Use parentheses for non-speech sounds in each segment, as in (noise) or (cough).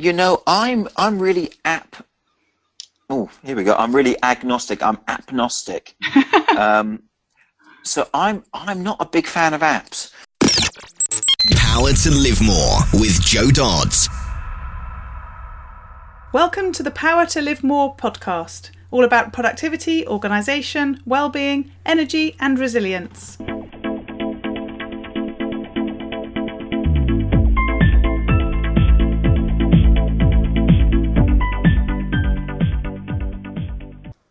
you know, I'm I'm really app. Oh, here we go. I'm really agnostic. I'm appnostic. (laughs) um, so I'm I'm not a big fan of apps. Power to live more with Joe Dodds. Welcome to the Power to Live More podcast, all about productivity, organisation, well-being, energy, and resilience.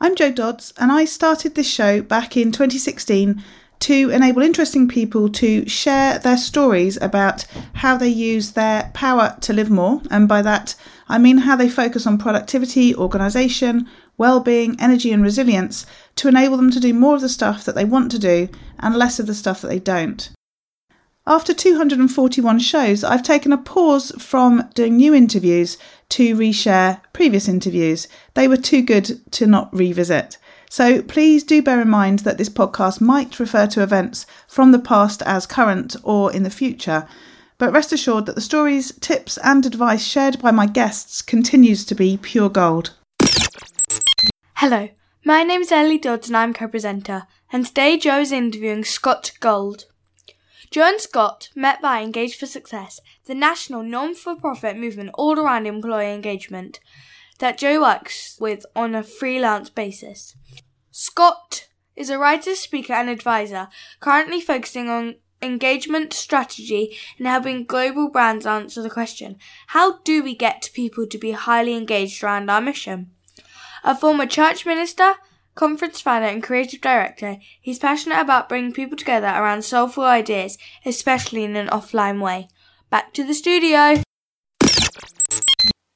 I'm Joe Dodds, and I started this show back in 2016 to enable interesting people to share their stories about how they use their power to live more. And by that, I mean how they focus on productivity, organisation, well-being, energy, and resilience to enable them to do more of the stuff that they want to do and less of the stuff that they don't. After 241 shows, I've taken a pause from doing new interviews to reshare previous interviews. They were too good to not revisit. So please do bear in mind that this podcast might refer to events from the past as current or in the future. But rest assured that the stories, tips, and advice shared by my guests continues to be pure gold. Hello, my name is Ellie Dodds and I'm co presenter, and today Joe is interviewing Scott Gould. Joe and Scott met by Engage for Success, the national non for profit movement all around employee engagement that Joe works with on a freelance basis. Scott is a writer, speaker, and advisor, currently focusing on engagement strategy and helping global brands answer the question how do we get people to be highly engaged around our mission? A former church minister, conference founder, and creative director, he's passionate about bringing people together around soulful ideas, especially in an offline way. Back to the studio.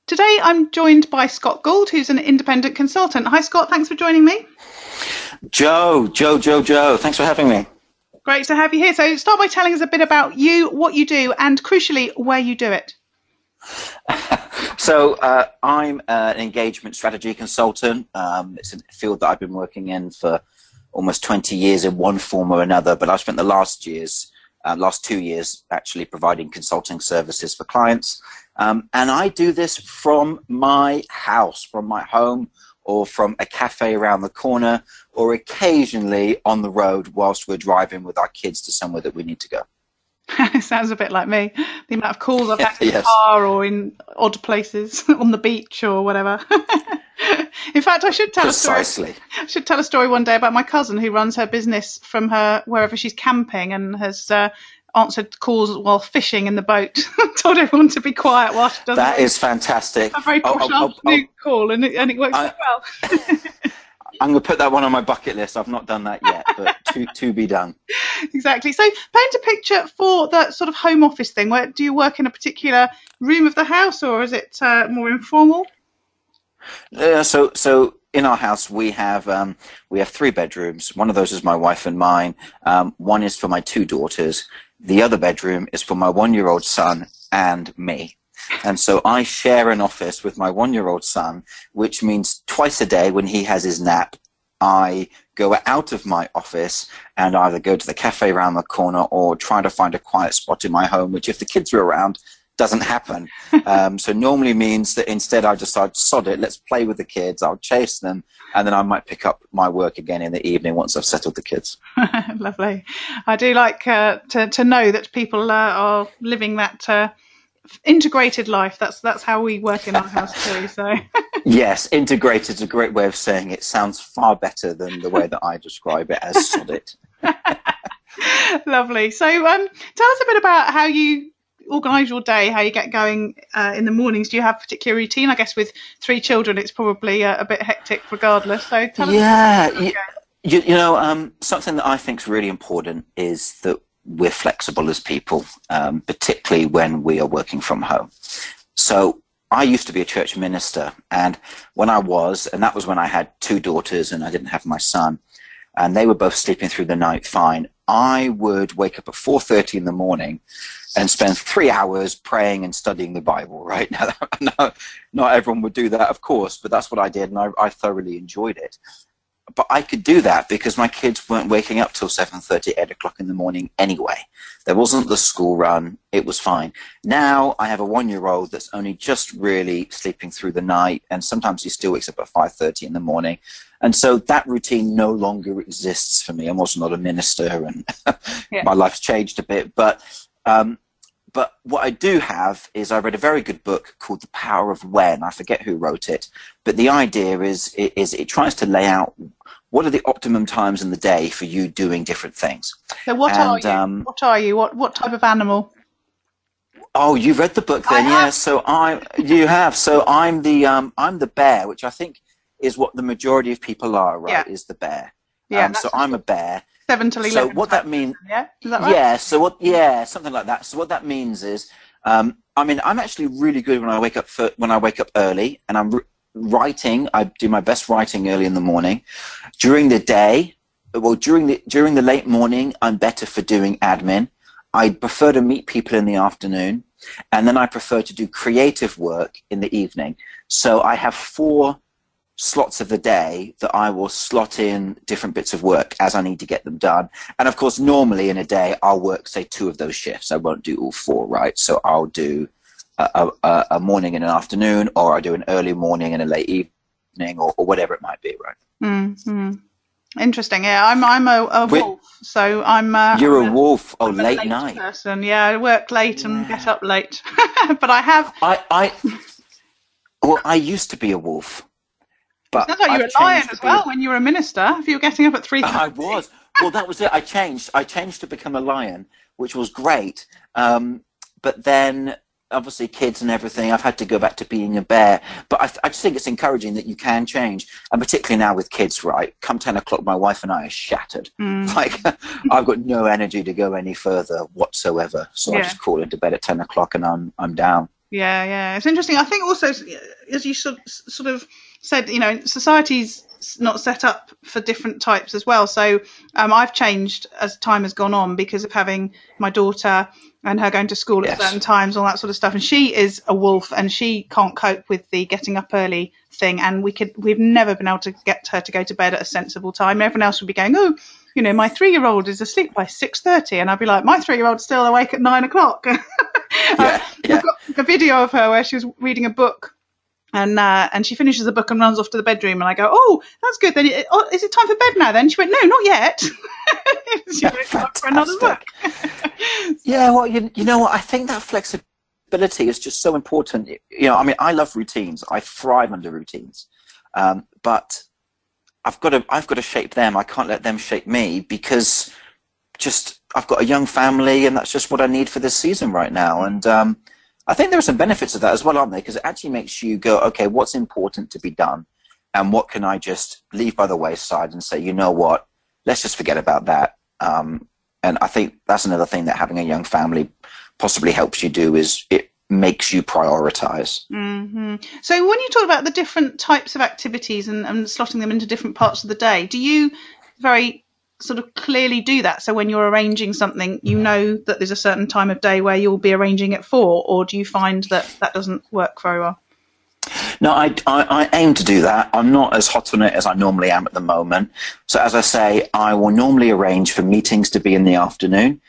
Today I'm joined by Scott Gould, who's an independent consultant. Hi, Scott. Thanks for joining me. Joe, Joe, Joe, Joe. Thanks for having me. Great to have you here. So, start by telling us a bit about you, what you do, and crucially, where you do it. (laughs) so, uh, I'm an engagement strategy consultant. Um, it's a field that I've been working in for almost 20 years in one form or another, but I've spent the last years, uh, last two years, actually providing consulting services for clients. Um, and I do this from my house, from my home, or from a cafe around the corner, or occasionally on the road whilst we're driving with our kids to somewhere that we need to go. (laughs) It sounds a bit like me. The amount of calls I've had in yes. the car or in odd places (laughs) on the beach or whatever. (laughs) in fact, I should tell Precisely. a story. I should tell a story one day about my cousin who runs her business from her wherever she's camping and has uh, answered calls while fishing in the boat. Told everyone to be quiet while she does That is fantastic. A very posh oh, oh, afternoon oh, call, and it, and it works I, well. I'm going to put that one on my bucket list. I've not done that yet, but to, to be done. (laughs) Exactly. So paint a picture for that sort of home office thing. Where do you work in a particular room of the house, or is it uh, more informal? Uh, so so in our house we have um, we have three bedrooms. One of those is my wife and mine. Um, one is for my two daughters, the other bedroom is for my one year old son and me. And so I share an office with my one year old son, which means twice a day when he has his nap, I go out of my office and either go to the cafe around the corner or try to find a quiet spot in my home, which if the kids are around, doesn't happen. (laughs) Um, so normally means that instead I decide, sod it, let's play with the kids. I'll chase them, and then I might pick up my work again in the evening once I've settled the kids. (laughs) Lovely. I do like uh, to to know that people uh, are living that. Uh, integrated life that's that's how we work in our house too so (laughs) yes integrated is a great way of saying it sounds far better than the way that i describe it as sod it (laughs) (laughs) lovely so um, tell us a bit about how you organise your day, how you get going uh, in the mornings? Do you have a particular routine? I guess with three children, it's probably a, a bit hectic regardless. So tell yeah, us. Yeah, you, you, know, um, something that I think is really important is that we're flexible as people, um, particularly when we are working from home. So I used to be a church minister, and when I was, and that was when I had two daughters and I didn't have my son, and they were both sleeping through the night fine. I would wake up at 4:30 in the morning and spend three hours praying and studying the Bible. Right (laughs) now, not everyone would do that, of course, but that's what I did, and I, I thoroughly enjoyed it. But I could do that because my kids weren't waking up till 7.30, 8 o'clock in the morning anyway. There wasn't the school run. It was fine. Now I have a one-year-old that's only just really sleeping through the night, and sometimes he still wakes up at 5.30 in the morning. And so that routine no longer exists for me. I'm also not a minister, and (laughs) Yeah. my life's changed a bit. But um, but what I do have is I read a very good book called The Power of When. I forget who wrote it, but the idea is is it tries to lay out what are the optimum times in the day for you doing different things. So what are you? um, what are you? What what type of animal? Oh, you read the book then? Yeah. So I you have. So I'm the um I'm the bear, which I think is what the majority of people are. Right? Yeah. Is the bear. Yeah, Um, so I'm a bear. Seven till So what that means? Yeah, that right? Yeah. So what? Yeah, something like that. So what that means is, um, I mean, I'm actually really good when I wake up for, when I wake up early, and I'm r- writing. I do my best writing early in the morning. During the day, well, during the during the late morning, I'm better for doing admin. I prefer to meet people in the afternoon, and then I prefer to do creative work in the evening. So I have four slots of the day that I will slot in different bits of work as I need to get them done. And of course, normally in a day, I'll work, say, two of those shifts. I won't do all four, right? So I'll do a, a, a morning and an afternoon, or I do an early morning and a late evening, or, or whatever it might be, right? Mm-hmm. Interesting. Yeah, I'm I'm a, a wolf, so I'm. Uh, You're I'm a wolf. Oh, I'm late late night. person. Yeah, I work late and get up late, (laughs) but I have. I, I, well, I used to be a wolf. But Sounds like you were a lion as well when you were a minister. If you were getting up at three. (laughs) I was. Well, that was it. I changed. I changed to become a lion, which was great. Um, but then, obviously, kids and everything, I've had to go back to being a bear. But I, I just think it's encouraging that you can change, and particularly now with kids. Right, come ten o'clock, my wife and I are shattered. Mm. (laughs) Like, (laughs) I've got no energy to go any further whatsoever. So I just crawl into bed at ten o'clock, and I'm I'm down. Yeah, yeah, it's interesting. I think also, as you sort sort of said, you know, society's not set up for different types as well. So um, I've changed as time has gone on because of having my daughter and her going to school Yes. at certain times, all that sort of stuff. And she is a wolf, and she can't cope with the getting up early thing. And we could, we've never been able to get her to go to bed at a sensible time. Everyone else would be going, oh. You know, my three-year-old is asleep by six thirty, and I'd be like, my three-year-old's still awake at nine o'clock. Yeah, (laughs) yeah. I've got a video of her where she was reading a book and uh, and she finishes the book and runs off to the bedroom and I go oh that's good then it, oh, is it time for bed now then she went no not yet (laughs) she went for another book (laughs) Yeah, well, you, you know what? I think that flexibility is just so important. You know, I mean, I love routines. I thrive under routines, um, but I've got to I've got to shape them. I can't let them shape me because just I've got a young family, and that's just what I need for this season right now. And um, I think there are some benefits of that as well, aren't there? Because it actually makes you go, okay, what's important to be done, and what can I just leave by the wayside and say, you know what? Let's just forget about that. Um, and I think that's another thing that having a young family possibly helps you do is it makes you prioritize. hmm so when you talk about the different types of activities and, and slotting them into different parts of the day do you very sort of clearly do that so when you're arranging something you know that there's a certain time of day where you'll be arranging it for or do you find that that doesn't work very well No, I, I, I aim to do that. I'm not as hot on it as I normally am at the moment. So as I say, I will normally arrange for meetings to be in the afternoon.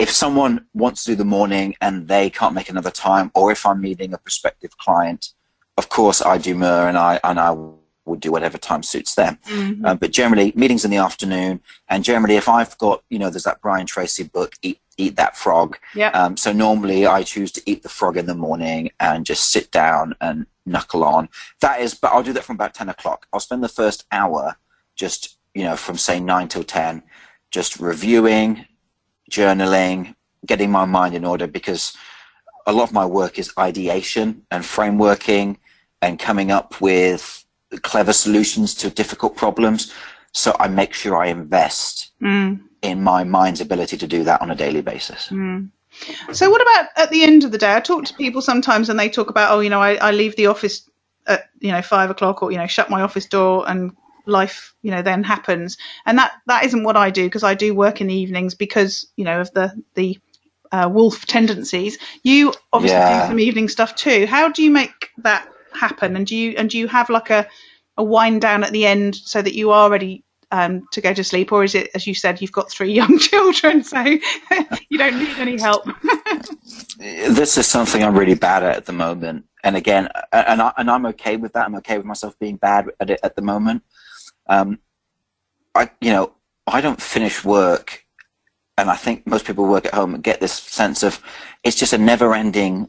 If someone wants to do the morning and they can't make another time, or if I'm meeting a prospective client, of course I do more and I and I will do whatever time suits them. Uh, but generally, meetings in the afternoon, and generally, if I've got, you know, there's that Brian Tracy book, Eat, Eat That Frog. Yeah. Um, so normally, I choose to eat the frog in the morning and just sit down and knuckle on. That is, but I'll do that from about 10 o'clock. I'll spend the first hour just, you know, from say 9 till 10, just reviewing, journaling, getting my mind in order because a lot of my work is ideation and frameworking and coming up with clever solutions to difficult problems. So I make sure I invest Mm. in my mind's ability to do that on a daily basis. So what about at the end of the day? I talk to people sometimes and they talk about, oh, you know, I, I leave the office at, you know, five o'clock or, you know, shut my office door and life, you know, then happens. And that, that isn't what I do because I do work in the evenings because, you know, of the, the uh, wolf tendencies. You obviously Yeah. do some evening stuff too. How do you make that happen? And do you, and do you have like a, a wind down at the end so that you are ready um, to go to sleep, or is it, as you said, you've got three (laughs) young children, so (laughs) you don't need any help? (laughs) this is something I'm really bad at at the moment, and again, and I, and I'm okay with that. I'm okay with myself being bad at it at the moment. Um, I, you know, I don't finish work, and I think most people work at home and get this sense of it's just a never-ending,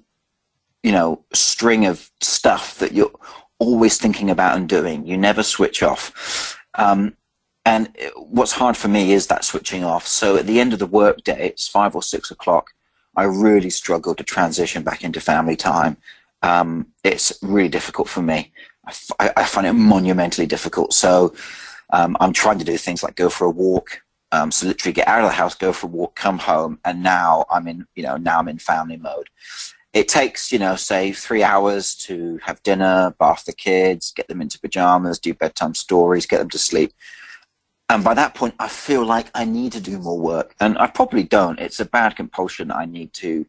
you know, string of stuff that you're always thinking about and doing. You never switch off. Um, and what's hard for me is that switching off. So at the end of the workday, it's five or six o'clock. I really struggle to transition back into family time. Um, it's really difficult for me. I, I, find it monumentally difficult. So um, I'm trying to do things like go for a walk. Um, so literally get out of the house, go for a walk, come home, and now I'm in, you know, now I'm in family mode. It takes, you know, say three hours to have dinner, bath the kids, get them into pajamas, do bedtime stories, get them to sleep and by that point, I feel like I need to do more work, and I probably don't. It's a bad compulsion I need to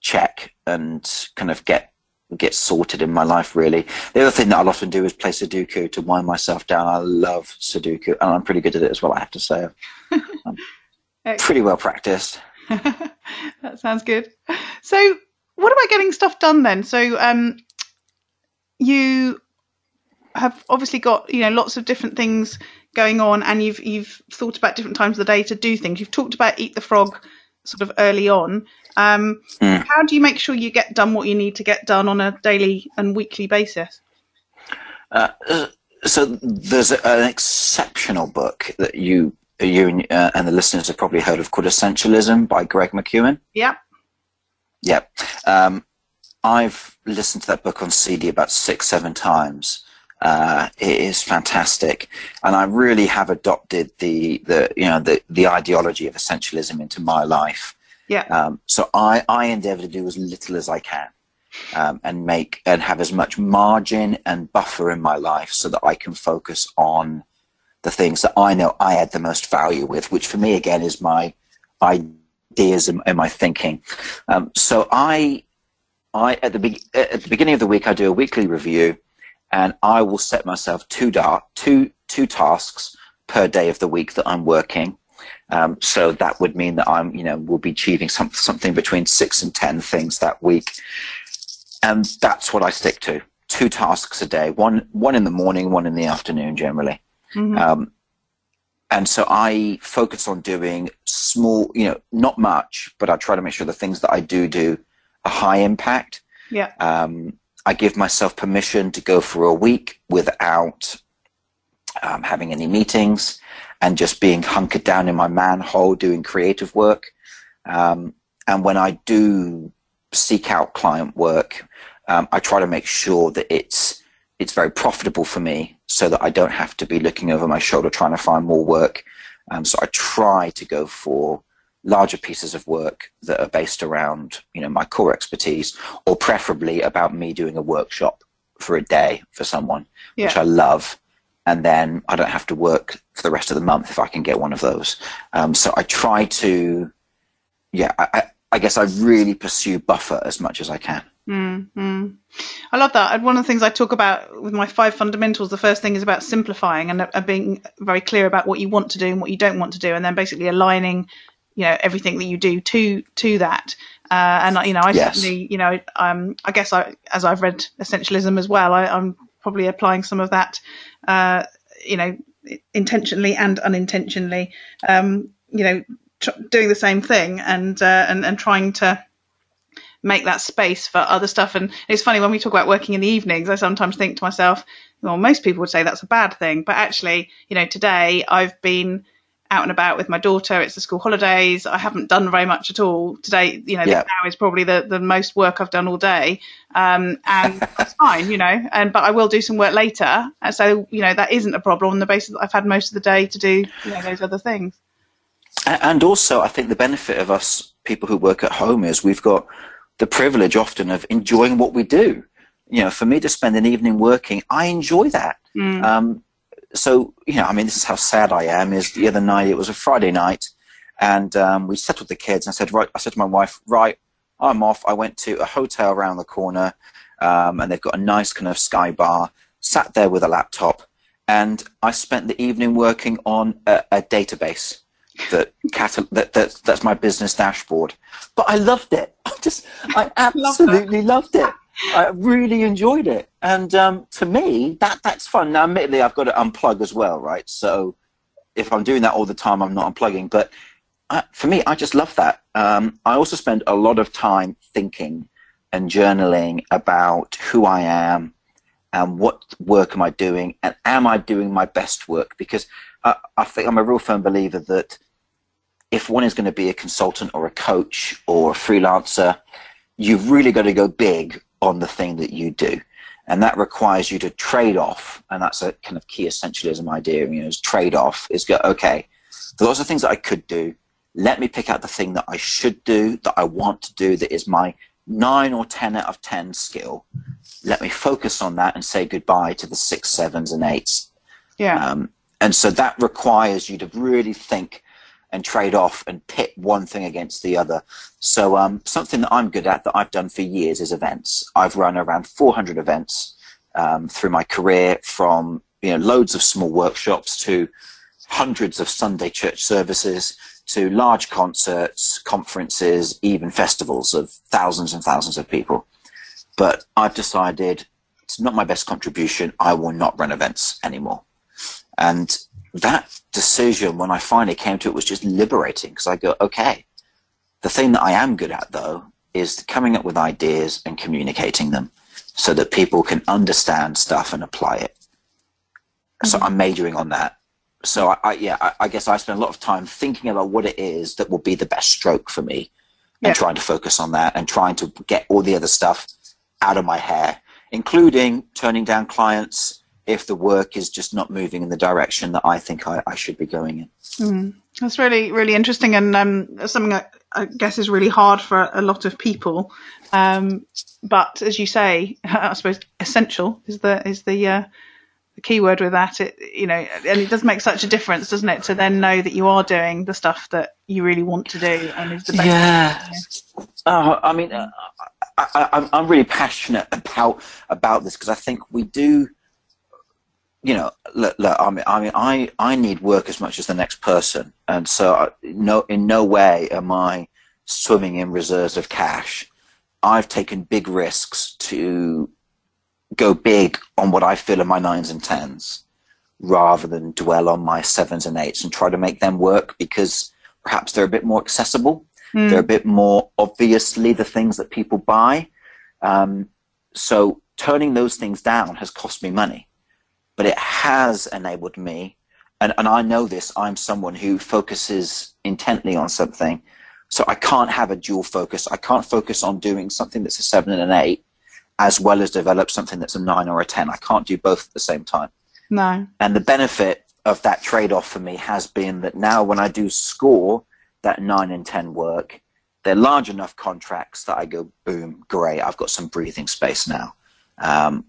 check and kind of get get sorted in my life. Really, the other thing that I'll often do is play Sudoku to wind myself down. I love Sudoku, and I'm pretty good at it as well. I have to say, (laughs) I'm pretty well practiced. (laughs) that sounds good. So, what about getting stuff done then? So, um, you have obviously got you know lots of different things going on and you've you've thought about different times of the day to do things. You've talked about eat the frog sort of early on. Um, mm. How do you make sure you get done what you need to get done on a daily and weekly basis? Uh, so there's an exceptional book that you you and, uh, and, the listeners have probably heard of called Essentialism by Greg McKeown. Yeah. Yep. Um, I've listened to that book on CD about six, seven times. Uh, it is fantastic, and I really have adopted the the you know the the ideology of essentialism into my life. Yeah. Um, so I I endeavour to do as little as I can, um, and make and have as much margin and buffer in my life so that I can focus on the things that I know I add the most value with, which for me again is my ideas and, and my thinking. Um, so I I at the be- at the beginning of the week I do a weekly review and I will set myself two, da- two, two tasks per day of the week that I'm working. Um, so that would mean that I'm, you know, will be achieving some, something between six and ten things that week, and that's what I stick to. Two tasks a day, one one in the morning, one in the afternoon, generally. Mm-hmm. Um, and so I focus on doing small, you know, not much, but I try to make sure the things that I do do are high impact. Yeah. Um, I give myself permission to go for a week without um, having any meetings and just being hunkered down in my manhole doing creative work. Um, and when I do seek out client work, um, I try to make sure that it's it's very profitable for me, so that I don't have to be looking over my shoulder trying to find more work. Um, so I try to go for larger pieces of work that are based around you know my core expertise or preferably about me doing a workshop for a day for someone yeah. which i love. And then i don't have to work for the rest of the month if i can get one of those. Um, so i try to yeah I, I, guess i really pursue buffer as much as i can mm-hmm. I love that. And one of the things I talk about with my five fundamentals, the first thing is about simplifying and, and being very clear about what you want to do and what you don't want to do, and then basically aligning you know everything that you do to to that. Uh, and you know, I yes. certainly, you know, um, I guess I, as I've read essentialism as well, I, am probably applying some of that, uh, you know, intentionally and unintentionally, um, you know, tr- doing the same thing and uh, and and trying to make that space for other stuff. And it's funny when we talk about working in the evenings, I sometimes think to myself, well, most people would say that's a bad thing, but actually, you know, today I've been out and about with my daughter. It's the school holidays. I haven't done very much at all today. You know, yeah. now is probably the, the most work I've done all day. Um, and (laughs) that's fine, you know, and, but I will do some work later. And so, you know, that isn't a problem on the basis that I've had most of the day to do, you know, those other things. And also, I think the benefit of us people who work at home is we've got the privilege often of enjoying what we do. You know, for me to spend an evening working, I enjoy that. Mm. Um, so you know, I mean, this is how sad I am. Is the other night it was a Friday night, and um, we settled the kids. And I said, right, I said to my wife, right, I'm off. I went to a hotel around the corner, um, and they've got a nice kind of sky bar. Sat there with a laptop, and I spent the evening working on a, a database that, catal- that, that that's my business dashboard. But I loved it. (laughs) I just I (laughs) absolutely loved it. I really enjoyed it, and um, to me, that that's fun. Now, admittedly, I've got to unplug as well, right? So if I'm doing that all the time, I'm not unplugging. But I, for me, I just love that. Um, I also spend a lot of time thinking and journaling about who I am and what work am I doing and am I doing my best work? Because I, I think I'm a real firm believer that if one is going to be a consultant or a coach or a freelancer, you've really got to go big on the thing that you do. And that requires you to trade off. And that's a kind of key essentialism idea, you know, is trade off is go, okay, those are things that I could do. Let me pick out the thing that I should do, that I want to do, that is my nine or 10 out of 10 skill. Let me focus on that and say goodbye to the six, sevens, and eights. Yeah. Um, and so that requires you to really think and trade off and pit one thing against the other. So um, something that I'm good at that I've done for years is events. I've run around 400 events um, through my career, from you know loads of small workshops to hundreds of Sunday church services to large concerts, conferences, even festivals of thousands and thousands of people. But I've decided it's not my best contribution. I will not run events anymore. And that decision, when I finally came to it, was just liberating because I go, okay, the thing that I am good at though is coming up with ideas and communicating them so that people can understand stuff and apply it. Mm-hmm. So I'm majoring on that. So I, I yeah, I, I, guess I spend a lot of time thinking about what it is that will be the best stroke for me and trying to focus on that and trying to get all the other stuff out of my hair, including turning down clients if the work is just not moving in the direction that I think I, I should be going in. Mm. That's really, really interesting and um, something that I guess is really hard for a lot of people. Um, but as you say, (laughs) I suppose essential is the is the uh, the key word with that. It you know, and it does make such a difference, doesn't it, to then know that you are doing the stuff that you really want to do and is the best. Yeah. Oh, I mean, uh, I, am really passionate about about this because I think we do you know, look, look, I mean, I mean, I, I need work as much as the next person, and so I, no, in no way am I swimming in reserves of cash. I've taken big risks to go big on what I feel are my nines and tens, rather than dwell on my sevens and eights and try to make them work because perhaps they're a bit more accessible. Mm. They're a bit more obviously the things that people buy. Um, so turning those things down has cost me money but it has enabled me, and, and I know this, I'm someone who focuses intently on something. So I can't have a dual focus. I can't focus on doing something that's a seven and an eight as well as develop something that's a nine or a 10. I can't do both at the same time. No. And the benefit of that trade off for me has been that now when I do score that nine and 10 work, they're large enough contracts that I go, boom, great, I've got some breathing space now. Um,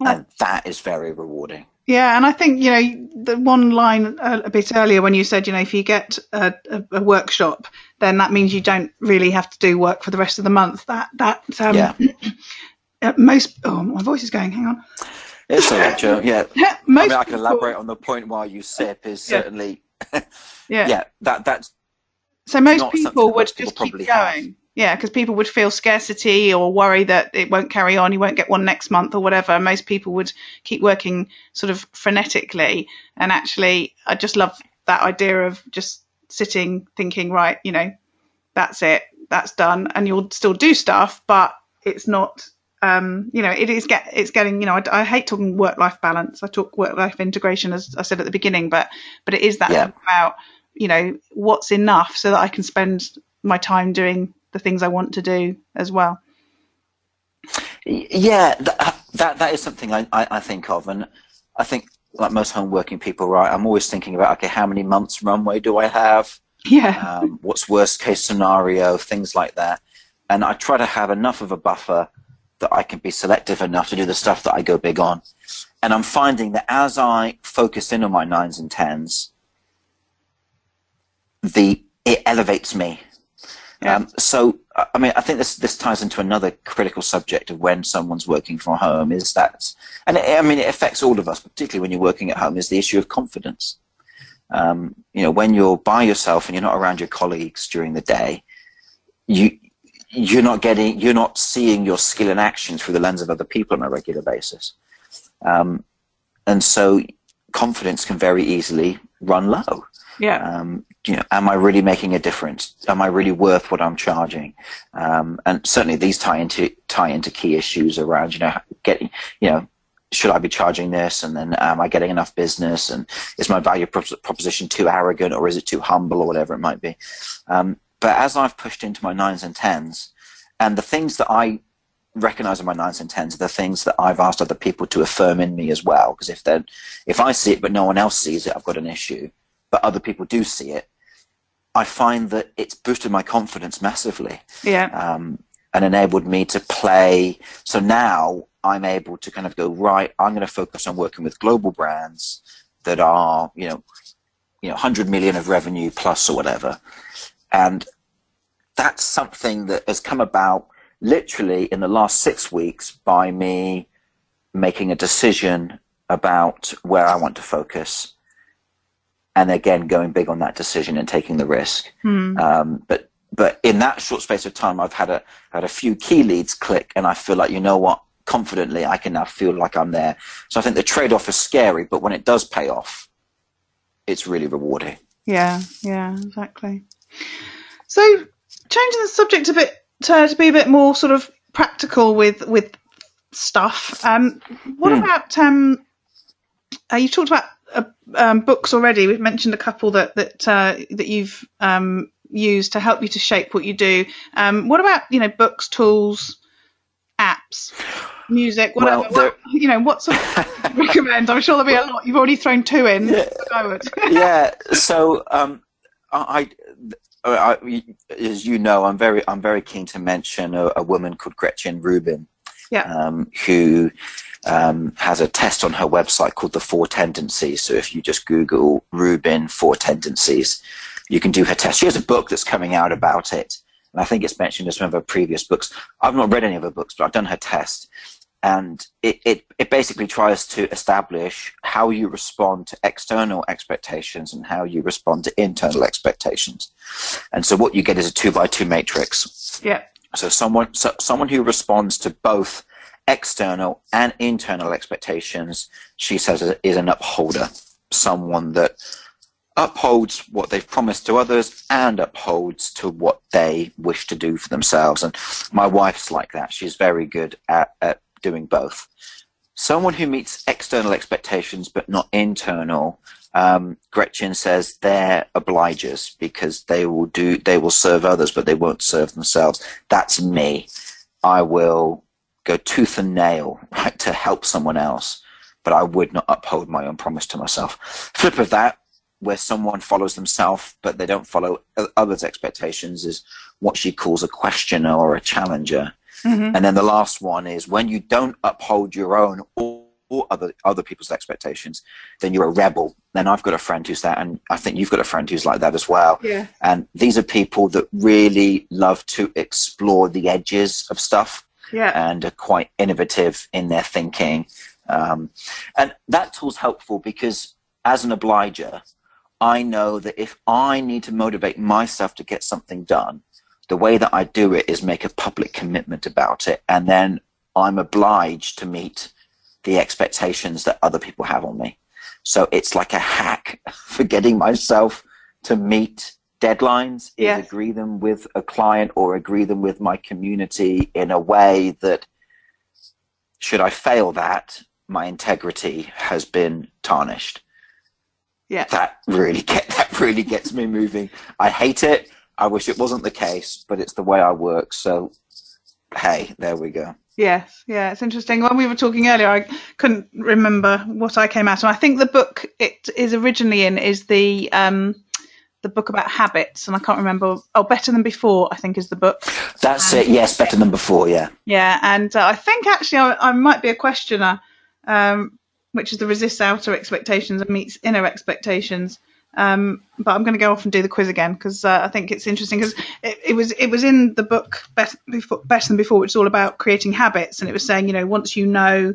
and that is very rewarding. Yeah, and I think you know the one line a, a bit earlier when you said you know if you get a, a, a, workshop, then that means you don't really have to do work for the rest of the month. That that um, yeah. (clears throat) Most oh my voice is going. Hang on. It's all right, Joe. Yeah, (laughs) most I, mean, I can elaborate on the point while you sip is certainly. yeah. (laughs) yeah, that that's. So most people would just keep going. Have. Yeah, because people would feel scarcity or worry that it won't carry on, you won't get one next month or whatever. Most people would keep working sort of frenetically. And actually, I just love that idea of just sitting thinking, right, you know, that's it, that's done. And you'll still do stuff, but it's not um, you know, it is get it's getting. You know, I, I hate talking work life balance. I talk work life integration, as I said at the beginning, but but it is that yeah. about you know what's enough so that I can spend my time doing the things I want to do as well. Yeah, that that, that is something I, I, I think of, and I think like most home working people, right? I'm always thinking about okay, how many months runway do I have? Yeah. Um, what's worst case scenario? Things like that, and I try to have enough of a buffer that I can be selective enough to do the stuff that I go big on. And I'm finding that as I focus in on my nines and tens, the it elevates me. Um, so I mean, I think this this ties into another critical subject of when someone's working from home is that, and it, I mean, it affects all of us, particularly when you're working at home, is the issue of confidence. Um, you know, when you're by yourself and you're not around your colleagues during the day, you you're not getting, you're not seeing your skill in action through the lens of other people on a regular basis, um, and so confidence can very easily run low. Yeah. Um, you know, am I really making a difference? Am I really worth what I'm charging? Um, and certainly these tie into tie into key issues around, you know, getting, you know, should I be charging this? And then am I getting enough business? And is my value proposition too arrogant or is it too humble or whatever it might be? Um, but as I've pushed into my nines and tens, and the things that I recognize in my nines and tens are the things that I've asked other people to affirm in me as well. Because if they if I see it but no one else sees it, I've got an issue. But other people do see it, I find that it's boosted my confidence massively. Yeah. Um, and enabled me to play. So now I'm able to kind of go right. I'm going to focus on working with global brands that are, you know, you know, 100 million of revenue plus or whatever, and that's something that has come about literally in the last six weeks by me making a decision about where I want to focus and again going big on that decision and taking the risk. Hmm. Um, but but in that short space of time, I've had a had a few key leads click, and I feel like you know what, confidently, I can now feel like I'm there. So I think the trade off is scary, but when it does pay off, it's really rewarding. Yeah, yeah, exactly. So changing the subject a bit to, to be a bit more sort of practical with with stuff. Um, what Hmm. about um, uh, you talked about uh, um, books already. We've mentioned a couple that that uh, that you've um, used to help you to shape what you do. Um, what about you know books, tools, apps, music, whatever? Well, what, you know, what sort of (laughs) recommend? I'm sure there'll be a lot. You've already thrown two in. (laughs) I would. yeah. So um, I, I, I, as you know, I'm very I'm very keen to mention a, a woman called Gretchen Rubin. Yeah. Um, who um, has a test on her website called the Four Tendencies. So if you just Google Rubin Four Tendencies, you can do her test. She has a book that's coming out about it, and I think it's mentioned in some of her previous books. I've not read any of her books, but I've done her test, and it, it, it basically tries to establish how you respond to external expectations and how you respond to internal expectations. And so what you get is a two by two matrix. yeah. So someone, so someone who responds to both external and internal expectations, she says is- an upholder. Someone that upholds what they've promised to others and upholds to what they wish to do for themselves. And my wife's like that. She's very good at, at doing both. Someone who meets external expectations but not internal, um, Gretchen says they're obligers because they will do, they will serve others, but they won't serve themselves. That's me. I will go tooth and nail (laughs) right, to help someone else, but I would not uphold my own promise to myself. Flip of that, where someone follows themselves but they don't follow others' expectations, is what she calls a questioner or a challenger. Mhm. And then the last one is when you don't uphold your own or, or other other people's expectations, then you're a rebel. Then I've got a friend who's that, and I think you've got a friend who's like that as well. Yeah. And these are people that really love to explore the edges of stuff Yeah. and are quite innovative in their thinking. Um, and that tool's helpful because as an obliger, I know that if I need to motivate myself to get something done, the way that I do it is make a public commitment about it. And then I'm obliged to meet the expectations that other people have on me. So it's like a hack (laughs) for getting myself to meet deadlines, is Yes. agree them with a client or agree them with my community in a way that should I fail that, my integrity has been tarnished. Yeah. That really (laughs) get that really gets me moving. I hate it. I wish it wasn't the case, but it's the way I work. So hey, there we go. Yes, yeah, it's interesting. When we were talking earlier, I couldn't remember what I came out of. I think the book it is originally in is the um, the book about habits, and I can't remember. Oh, Better Than Before, I think is the book. That's it. Yes, better than before. Yeah. Yeah, and uh, I think actually I, I might be a questioner, um, which is the resist outer expectations and meets inner expectations. Um, but I'm going to go off and do the quiz again because uh, I think it's interesting because it, it, was it was in the book Better, Before, Better Than Before, which is all about creating habits, and it was saying you know once you know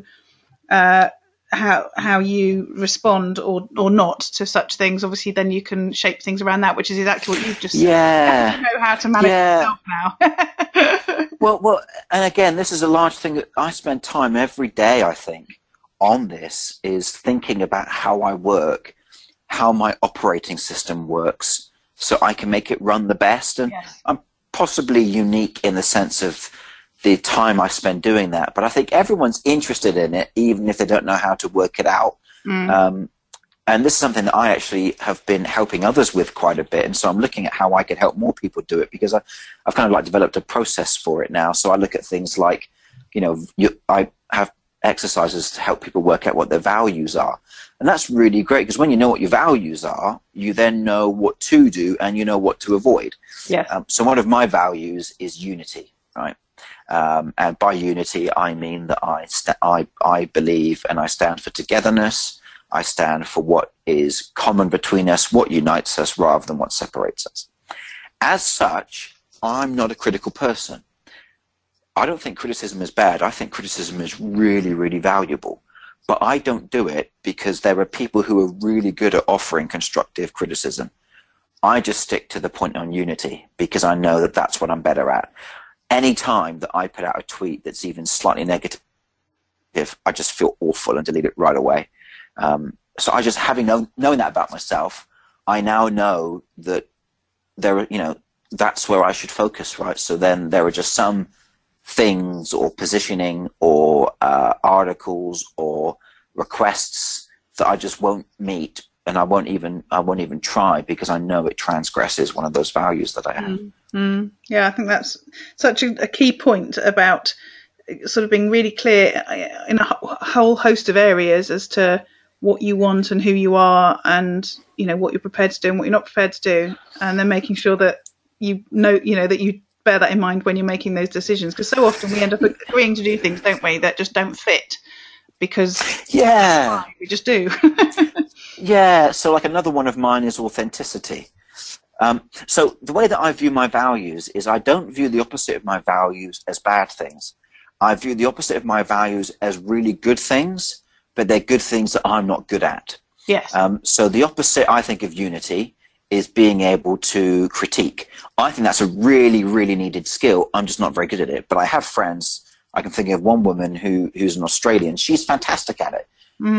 uh, how how you respond or or not to such things, obviously then you can shape things around that, which is exactly what you've just said. Yeah. you know how to manage Yeah. yourself now. (laughs) Well, well, and again, this is a large thing that I spend time every day. I think on this is thinking about how I work, how my operating system works, so I can make it run the best. And Yes. I'm possibly unique in the sense of the time I spend doing that. But I think everyone's interested in it, even if they don't know how to work it out. Mm. Um, and this is something that I actually have been helping others with quite a bit. And so I'm looking at how I could help more people do it because I, I've kind of like developed a process for it now. So I look at things like, you know, you, I have exercises to help people work out what their values are. And that's really great because when you know what your values are, you then know what to do and you know what to avoid. yes. Um, so one of my values is unity, right? Um, and by unity, I mean that I, sta I, I believe and I stand for togetherness. I stand for what is common between us, what unites us, rather than what separates us. As such, I'm not a critical person. I don't think criticism is bad. I think criticism is really, really valuable. But I don't do it because there are people who are really good at offering constructive criticism. I just stick to the point on unity because I know that that's what I'm better at. Any time that I put out a tweet that's even slightly negative, I just feel awful and delete it right away. Um, so I just having known, knowing that about myself, I now know that there are, you know, that's where I should focus, right? So then there are just some things or positioning or uh, articles or requests that I just won't meet and I won't even I won't even try because I know it transgresses one of those values that I have. Mm, yeah, I think that's such a, a key point about sort of being really clear in a whole host of areas as to what you want and who you are and you know what you're prepared to do and what you're not prepared to do. And then making sure that you know you know that you bear that in mind when you're making those decisions. Because so often we end up agreeing to do things don't we that just don't fit because Yeah. we just do (laughs) Yeah, so like another one of mine is authenticity. Um, so the way that I view my values is I don't view the opposite of my values as bad things. I view the opposite of my values as really good things, but they're good things that I'm not good at. yes Um, so the opposite, I think, of unity is being able to critique. I think that's a really, really needed skill. I'm just not very good at it. But I have friends. I can think of one woman who who's an Australian. She's fantastic at it,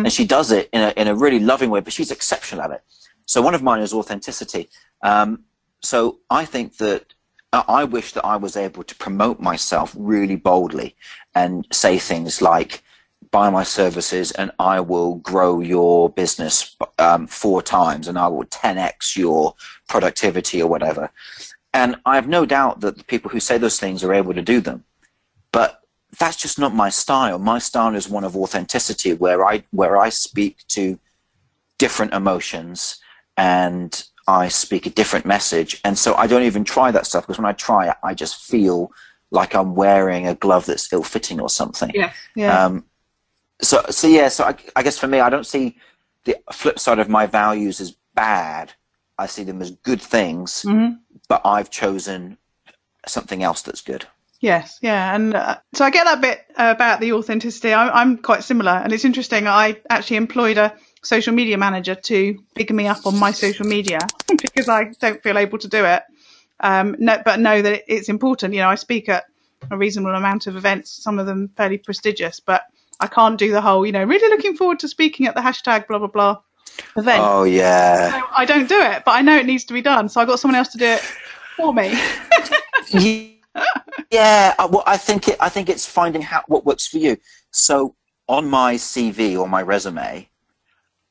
and she does it in a in a really loving way. But she's exceptional at it. So one of mine is authenticity. Um, so I think that I I wish that I was able to promote myself really boldly and say things like, buy my services and I will grow your business um, four times and I will 10x your productivity or whatever. And I have no doubt that the people who say those things are able to do them. But that's just not my style. My style is one of authenticity where I where I speak to different emotions and I speak a different message. And so I don't even try that stuff because when I try it, I just feel like I'm wearing a glove that's ill fitting or something. yeah yeah Um, so, so yeah, so I, I guess for me, I don't see the flip side of my values as bad. I see them as good things, Mhm. but I've chosen something else that's good. Yes, yeah, and uh, so I get that bit uh, about the authenticity. I'm, I'm quite similar, and it's interesting. I actually employed a social media manager to pick me up on my social media (laughs) because I don't feel able to do it. Um, no, but know that it's important. You know, I speak at a reasonable amount of events, some of them fairly prestigious, but I can't do the whole. You know, really looking forward to speaking at the hashtag blah blah blah event. Oh yeah, So I don't do it, but I know it needs to be done, so I got someone else to do it for me. (laughs) (laughs) yeah. uh, Well, I think it. I think it's finding how what works for you. So on my CV or my resume,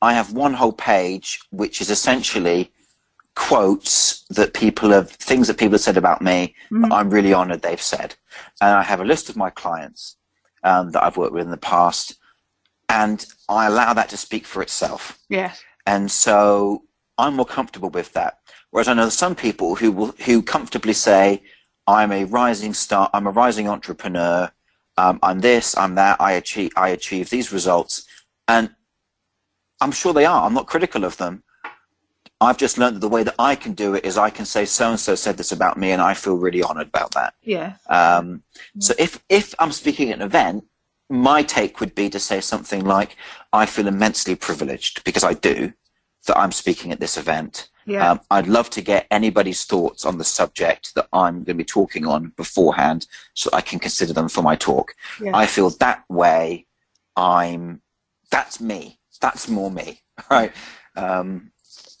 I have one whole page which is essentially quotes that people have things that people have said about me that I'm really honored they've said. And I have a list of my clients um, that I've worked with in the past, and I allow that to speak for itself. yes. And so I'm more comfortable with that. Whereas I know some people who will who comfortably say, "I'm a rising star. I'm a rising entrepreneur. Um, I'm this. I'm that. I achieve. I achieve these results." And I'm sure they are. I'm not critical of them. I've just learned that the way that I can do it is I can say so and so said this about me, and I feel really honoured about that. Yeah. Um, so if if I'm speaking at an event, my take would be to say something like, "I feel immensely privileged because I do that I'm speaking at this event." Yeah. Um, I'd love to get anybody's thoughts on the subject that I'm going to be talking on beforehand, so I can consider them for my talk. Yeah. I feel that way. I'm. That's me. That's more me, (laughs) right? Um,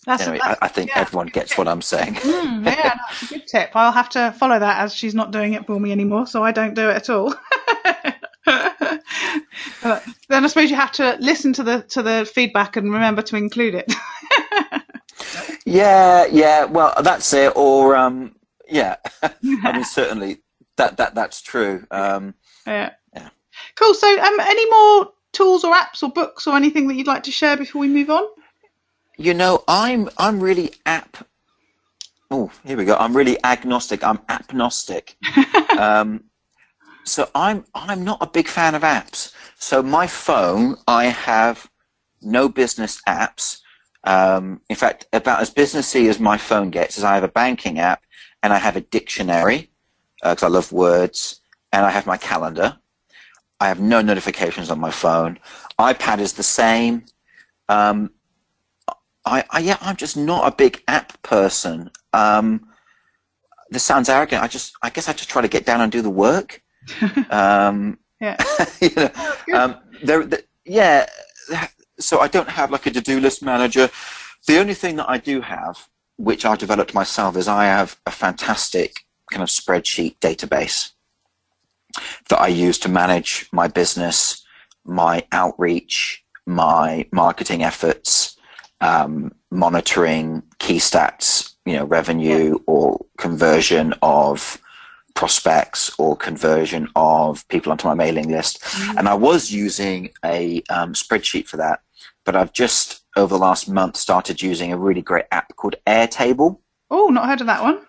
That's, anyway, I, I think yeah. everyone gets what I'm saying. Mm, yeah, (laughs) that's a good tip. I'll have to follow that as she's not doing it for me anymore, so I don't do it at all. (laughs) But then I suppose you have to listen to the to the feedback and remember to include it. Yeah, yeah. Well, that's it. Or um, yeah. (laughs) I mean, (laughs) certainly that that that's true. Um, yeah. Yeah. Cool. So, um, any more tools or apps or books or anything that you'd like to share before we move on? you know, I'm I'm really app. Oh, here we go. I'm really agnostic. I'm appnostic. (laughs) um, so I'm I'm not a big fan of apps. So my phone, I have no business apps. Um, in fact, about as businessy as my phone gets is I have a banking app and I have a dictionary because I love words, and I have my calendar. I have no notifications on my phone. iPad is the same. Um, I, I yeah, I'm just not a big app person. Um, this sounds arrogant. I just, I guess, I just try to get down and do the work. (laughs) um, Yeah. (laughs) you know, um, there, the, yeah. So I don't have like a to-do list manager. The only thing that I do have, which I developed myself, is I have a fantastic kind of spreadsheet database that I use to manage my business, my outreach, my marketing efforts, um, monitoring key stats, you know, revenue or conversion of prospects or conversion of people onto my mailing list. And I was using a um, spreadsheet for that, but I've just over the last month started using a really great app called Airtable. Oh, not heard of that one.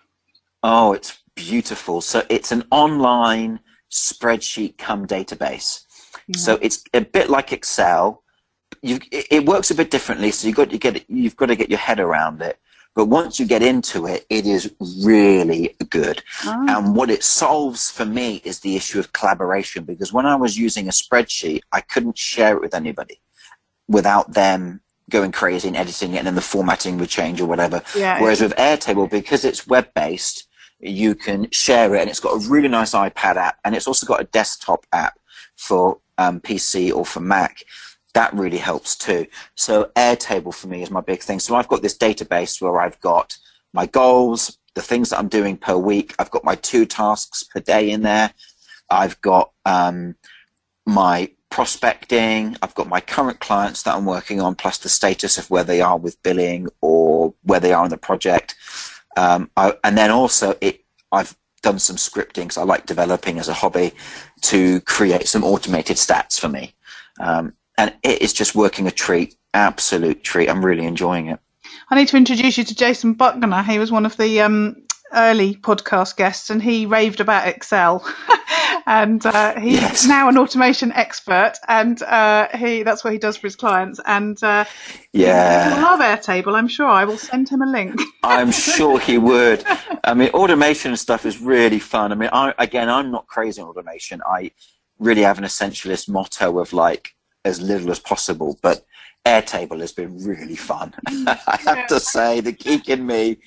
Oh, it's beautiful. So it's an online spreadsheet come database. So it's a bit like Excel. You, it, it works a bit differently. So you've got to get you've got to get your head around it. But once you get into it, it is really good. Ah. And what it solves for me is the issue of collaboration. Because when I was using a spreadsheet, I couldn't share it with anybody without them going crazy and editing it, and then the formatting would change or whatever. Yeah, Whereas with Airtable, because it's web based, you can share it, and it's got a really nice iPad app, and it's also got a desktop app for um, PC or for Mac. That really helps too. So Airtable for me is my big thing. So I've got this database where I've got my goals, the things that I'm doing per week. I've got my two tasks per day in there. I've got um, my prospecting. I've got my current clients that I'm working on, plus the status of where they are with billing or where they are in the project. Um, I, and then also it, I've done some scripting because I like developing as a hobby to create some automated stats for me. Um, and it is just working a treat, absolute treat. I'm really enjoying it. I need to introduce you to Jason Buckner. He was one of the um, early podcast guests, and he raved about Excel. (laughs) and uh, he's Yes. now an automation expert, and uh, he that's what he does for his clients. And uh, Yeah. Love Airtable. I'm sure I will send him a link. (laughs) I'm sure he would. I mean, automation stuff is really fun. I mean, I, again, I'm not crazy on automation. I really have an essentialist motto of like as little as possible, but Airtable has been really fun. (laughs) I have to say, the geek in me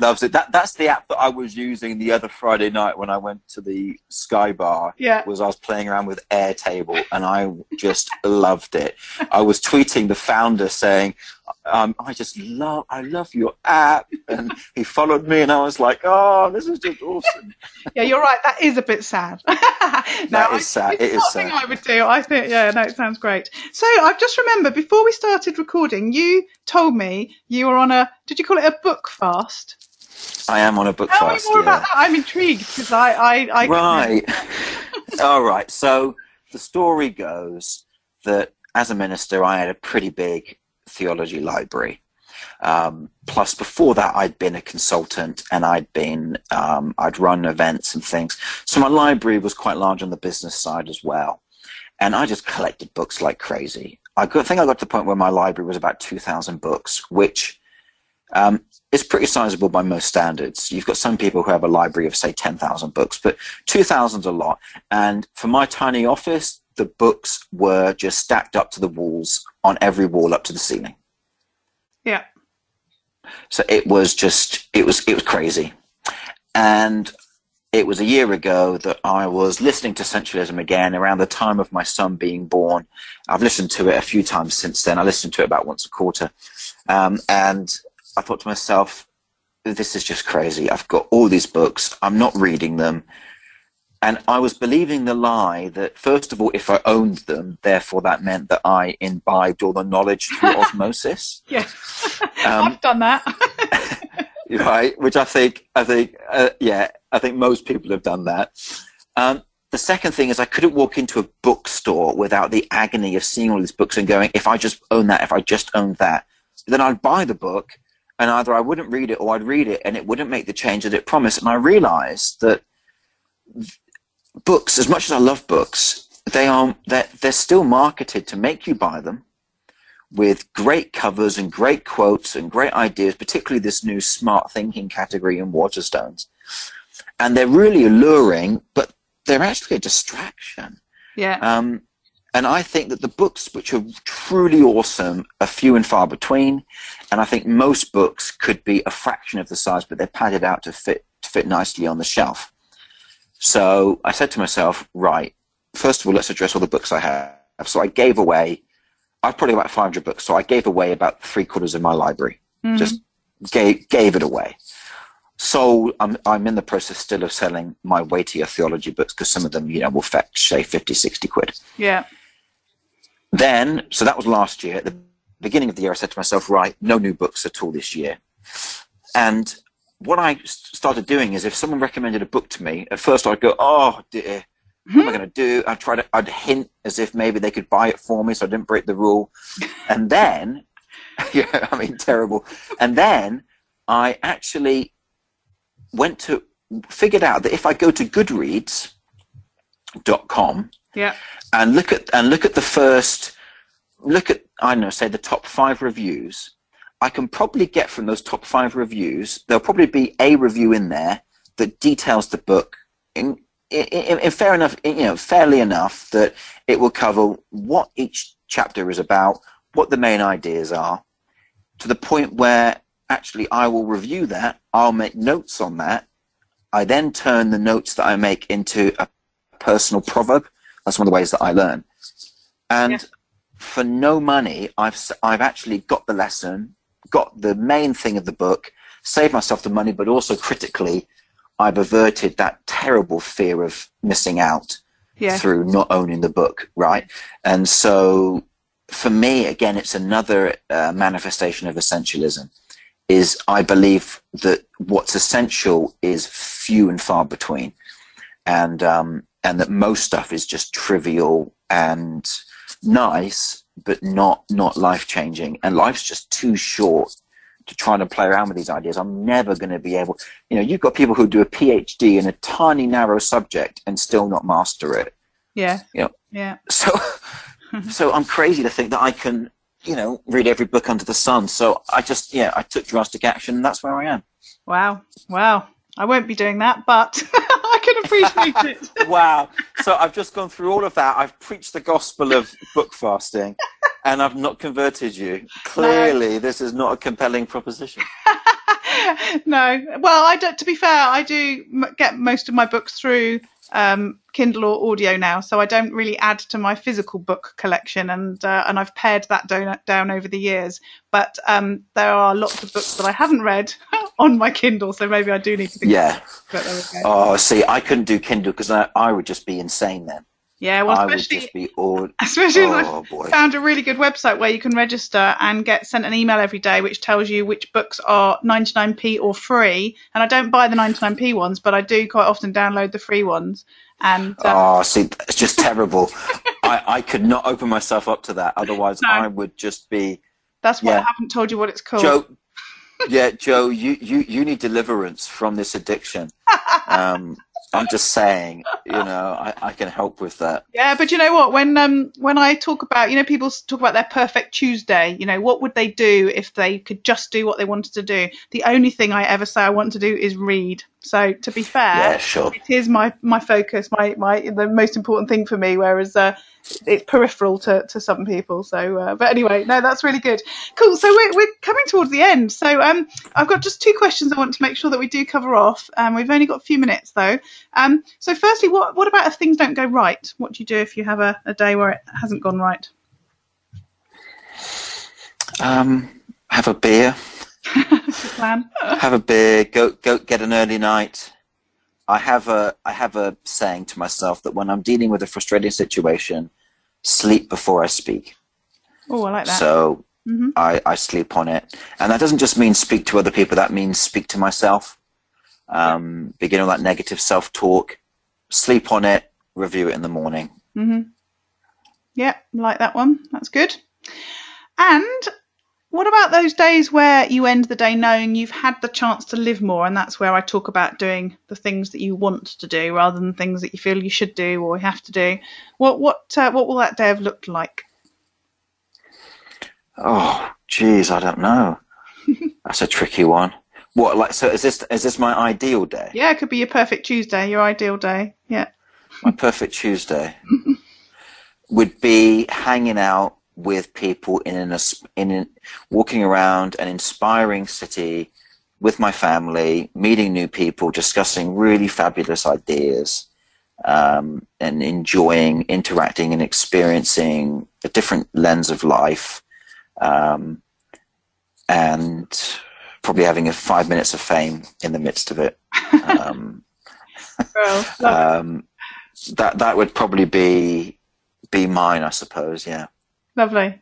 loves it. That that's the app that I was using the other Friday night when I went to the Sky Bar. Yeah. Was I was playing around with Airtable and I just loved it. I was tweeting the founder saying, um, "I just love, I love your app," and he followed me, and I was like, "Oh, this is just awesome." Yeah, you're right. That is a bit sad. (laughs) no, That is sad. It's It is not a thing sad. I would do. I think, yeah, no, it sounds great. So I've just remembered before we started recording, you told me you were on a. Did you call it a book fast? I am on a book Tell fast. me more yeah. about that. I'm intrigued because I, I, I Right. (laughs) All right. So the story goes that as a minister, I had a pretty big theology library. Um, plus, before that, I'd been a consultant and I'd been um, I'd run events and things. So my library was quite large on the business side as well. And I just collected books like crazy. I think I got to the point where my library was about two thousand books, which Um, it's pretty sizable by most standards. You've got some people who have a library of say 10,000 books, but 2,000 is a lot. And for my tiny office, the books were just stacked up to the walls on every wall up to the ceiling. Yeah. So it was just, it was, it was crazy. And it was a year ago that I was listening to Essentialism again around the time of my son being born. I've listened to it a few times since then. I listened to it about once a quarter. Um, and I thought to myself, this is just crazy. I've got all these books. I'm not reading them. And I was believing the lie that, first of all, if I owned them, therefore that meant that I imbibed all the knowledge through (laughs) osmosis. Yes, Um, I've done that. (laughs) right? Which I think, I think, uh, yeah, I think most people have done that. Um, the second thing is I couldn't walk into a bookstore without the agony of seeing all these books and going, if I just own that, if I just owned that, then I'd buy the book and either I wouldn't read it or I'd read it and it wouldn't make the change that it promised. And I realized that books, as much as I love books, they are they're, they're still marketed to make you buy them with great covers and great quotes and great ideas, particularly this new smart thinking category in Waterstones. And they're really alluring, but they're actually a distraction. Yeah. Um, and I think that the books which are truly awesome are few and far between. And I think most books could be a fraction of the size, but they're padded out to fit to fit nicely on the shelf. So I said to myself, right, first of all, let's address all the books I have. So I gave away, I've probably about 500 books. So I gave away about three quarters of my library. Mm-hmm. Just gave, gave it away. So I'm, I'm in the process still of selling my weightier theology books because some of them, you know, will fetch, say, 50, 60 quid. Yeah. Then, so that was last year. At the beginning of the year, I said to myself, right, no new books at all this year. And what I started doing is if someone recommended a book to me, at first I'd go, oh dear, what am I hmm? going to do? I'd try to, I'd hint as if maybe they could buy it for me so I didn't break the rule. And then, (laughs) yeah, I mean, terrible. And then I actually went to, figured out that if I go to goodreads.com, Yeah. and look at and look at the first look at I don't know say the top five reviews I can probably get from those top five reviews there'll probably be a review in there that details the book in in, in, in fair enough you know fairly enough that it will cover what each chapter is about what the main ideas are to the point where actually I will review that I'll make notes on that I then turn the notes that I make into a personal proverb that's one of the ways that I learn. And Yeah. for no money, I've I've actually got the lesson, got the main thing of the book, saved myself the money, but also critically, I've averted that terrible fear of missing out Yeah. through not owning the book, right? And so, for me, again, it's another uh, manifestation of essentialism. Is I believe that what's essential is few and far between, and um, and that most stuff is just trivial and nice, but not not life changing. And life's just too short to try to play around with these ideas. I'm never going to be able. You know, you've got people who do a PhD in a tiny narrow subject and still not master it. Yeah. Yeah. Yeah. So, (laughs) so I'm crazy to think that I can, you know, read every book under the sun. So I just, yeah, I took drastic action, and that's where I am. Wow. Wow. I won't be doing that, but (laughs) appreciate it. (laughs) Wow. So I've just gone through all of that. I've preached the gospel of book fasting, and I've not converted you. Clearly, this is not a compelling proposition. (laughs) no. Well, I don't. To be fair, I do get most of my books through um, Kindle or audio now, so I don't really add to my physical book collection, and uh, and I've pared that down, down over the years. But um, there are lots of books that I haven't read (laughs) on my Kindle, so maybe I do need to. Yeah. But there we go. Oh, see, I couldn't do Kindle because I, I would just be insane then. Yeah. Well, I would especially just be all. (laughs) especially Oh I found a really good website where you can register and get sent an email every day which tells you which books are 99p or free. And I don't buy the 99p ones, but I do quite often download the free ones. And um, Oh, see, it's just terrible. (laughs) I, I could not open myself up to that. Otherwise, No. I would just be that's why yeah. I haven't told you what it's called. Jo. (laughs) Yeah, Jo, you, you, you need deliverance from this addiction. Um, I'm just saying, you know, I, I can help with that. Yeah, but you know what? When um when I talk about, you know, people talk about their perfect Tuesday. You know, what would they do if they could just do what they wanted to do? The only thing I ever say I want to do is read. So to be fair, Yeah, sure. it is my my focus, my my the most important thing for me. Whereas uh, it's peripheral to, to some people. So, uh, but anyway, no, that's really good. Cool. So we're we're coming towards the end. So um, I've got just two questions I want to make sure that we do cover off. Um, we've only got a few minutes though. Um, so firstly, what what about if things don't go right? What do you do if you have a, a day where it hasn't gone right? Um, have a beer, plan. have a beer, go go get an early night. I have a I have a saying to myself that when I'm dealing with a frustrating situation, sleep before I speak. Oh, I like that. So Mhm. I, I sleep on it. And that doesn't just mean speak to other people, that means speak to myself. Um, begin all that negative self talk, sleep on it, review it in the morning. hmm Yeah, like that one. That's good. And what about those days where you end the day knowing you've had the chance to live more? And that's where I talk about doing the things that you want to do rather than things that you feel you should do or you have to do. What what uh, what will that day have looked like? Oh, geez, I don't know. (laughs) That's a tricky one. What like so? Is this is this my ideal day? Yeah, it could be your perfect Tuesday, your ideal day. Yeah. My perfect Tuesday (laughs) would be hanging out with people in an in an, walking around an inspiring city with my family, meeting new people, discussing really fabulous ideas, um, and enjoying interacting and experiencing a different lens of life, um, and probably having a five minutes of fame in the midst of it. (laughs) Um, Well, um, that that would probably be be mine, I suppose. Yeah. Lovely.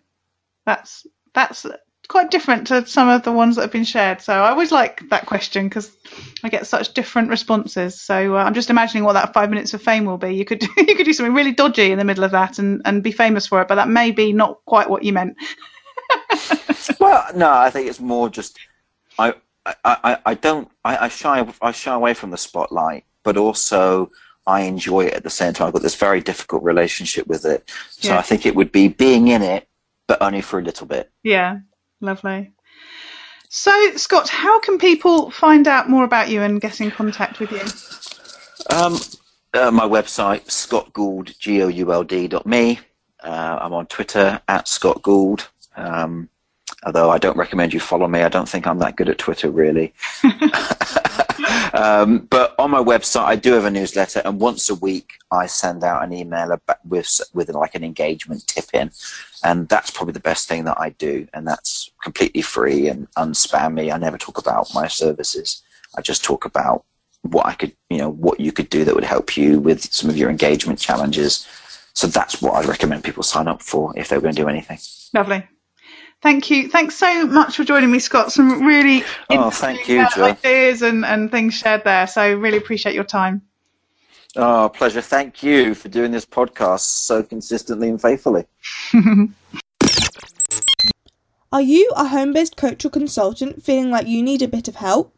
That's that's quite different to some of the ones that have been shared. So I always like that question because I get such different responses. So uh, I'm just imagining what that five minutes of fame will be. You could (laughs) you could do something really dodgy in the middle of that and, and be famous for it, but that may be not quite what you meant. (laughs) Well, no, I think it's more just I I, I, I don't I, I shy I shy away from the spotlight, but also I enjoy it at the same time. I've got this very difficult relationship with it, so Yeah. I think it would be being in it, but only for a little bit. Yeah, lovely. So Scott, how can people find out more about you and get in contact with you? Um, uh, my website Scott Gould G O U L D dot me. Uh, I'm on Twitter at Scott Gould. Um, although I don't recommend you follow me. I don't think I'm that good at Twitter really. (laughs) um, but on my website, I do have a newsletter, and once a week I send out an email about, with with like an engagement tip in, and that's probably the best thing that I do, and that's completely free and unspammy. I never talk about my services. I just talk about what I could, you know, what you could do that would help you with some of your engagement challenges. So that's what I'd recommend people sign up for if they were going to do anything. Lovely. Thank you. Thanks so much for joining me, Scott. Some really Oh, thank interesting, you, uh, ideas and, and things shared there. So really appreciate your time. Oh, pleasure. Thank you for doing this podcast so consistently and faithfully. (laughs) Are you a home based coach or consultant feeling like you need a bit of help?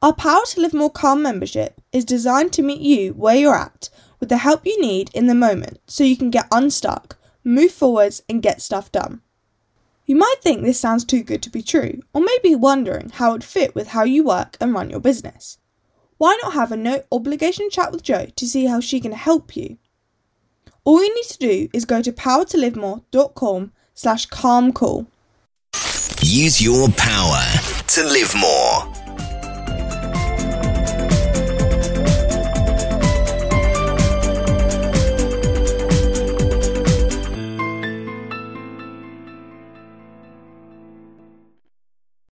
Our Power to Live More Calm membership is designed to meet you where you're at with the help you need in the moment so you can get unstuck, move forwards, and get stuff done. You might think this sounds too good to be true, or maybe wondering how it fit with how you work and run your business. Why not have a no obligation chat with Jo to see how she can help you? All you need to do is go to powertolivemore.com slash calm call. Use your power to live more.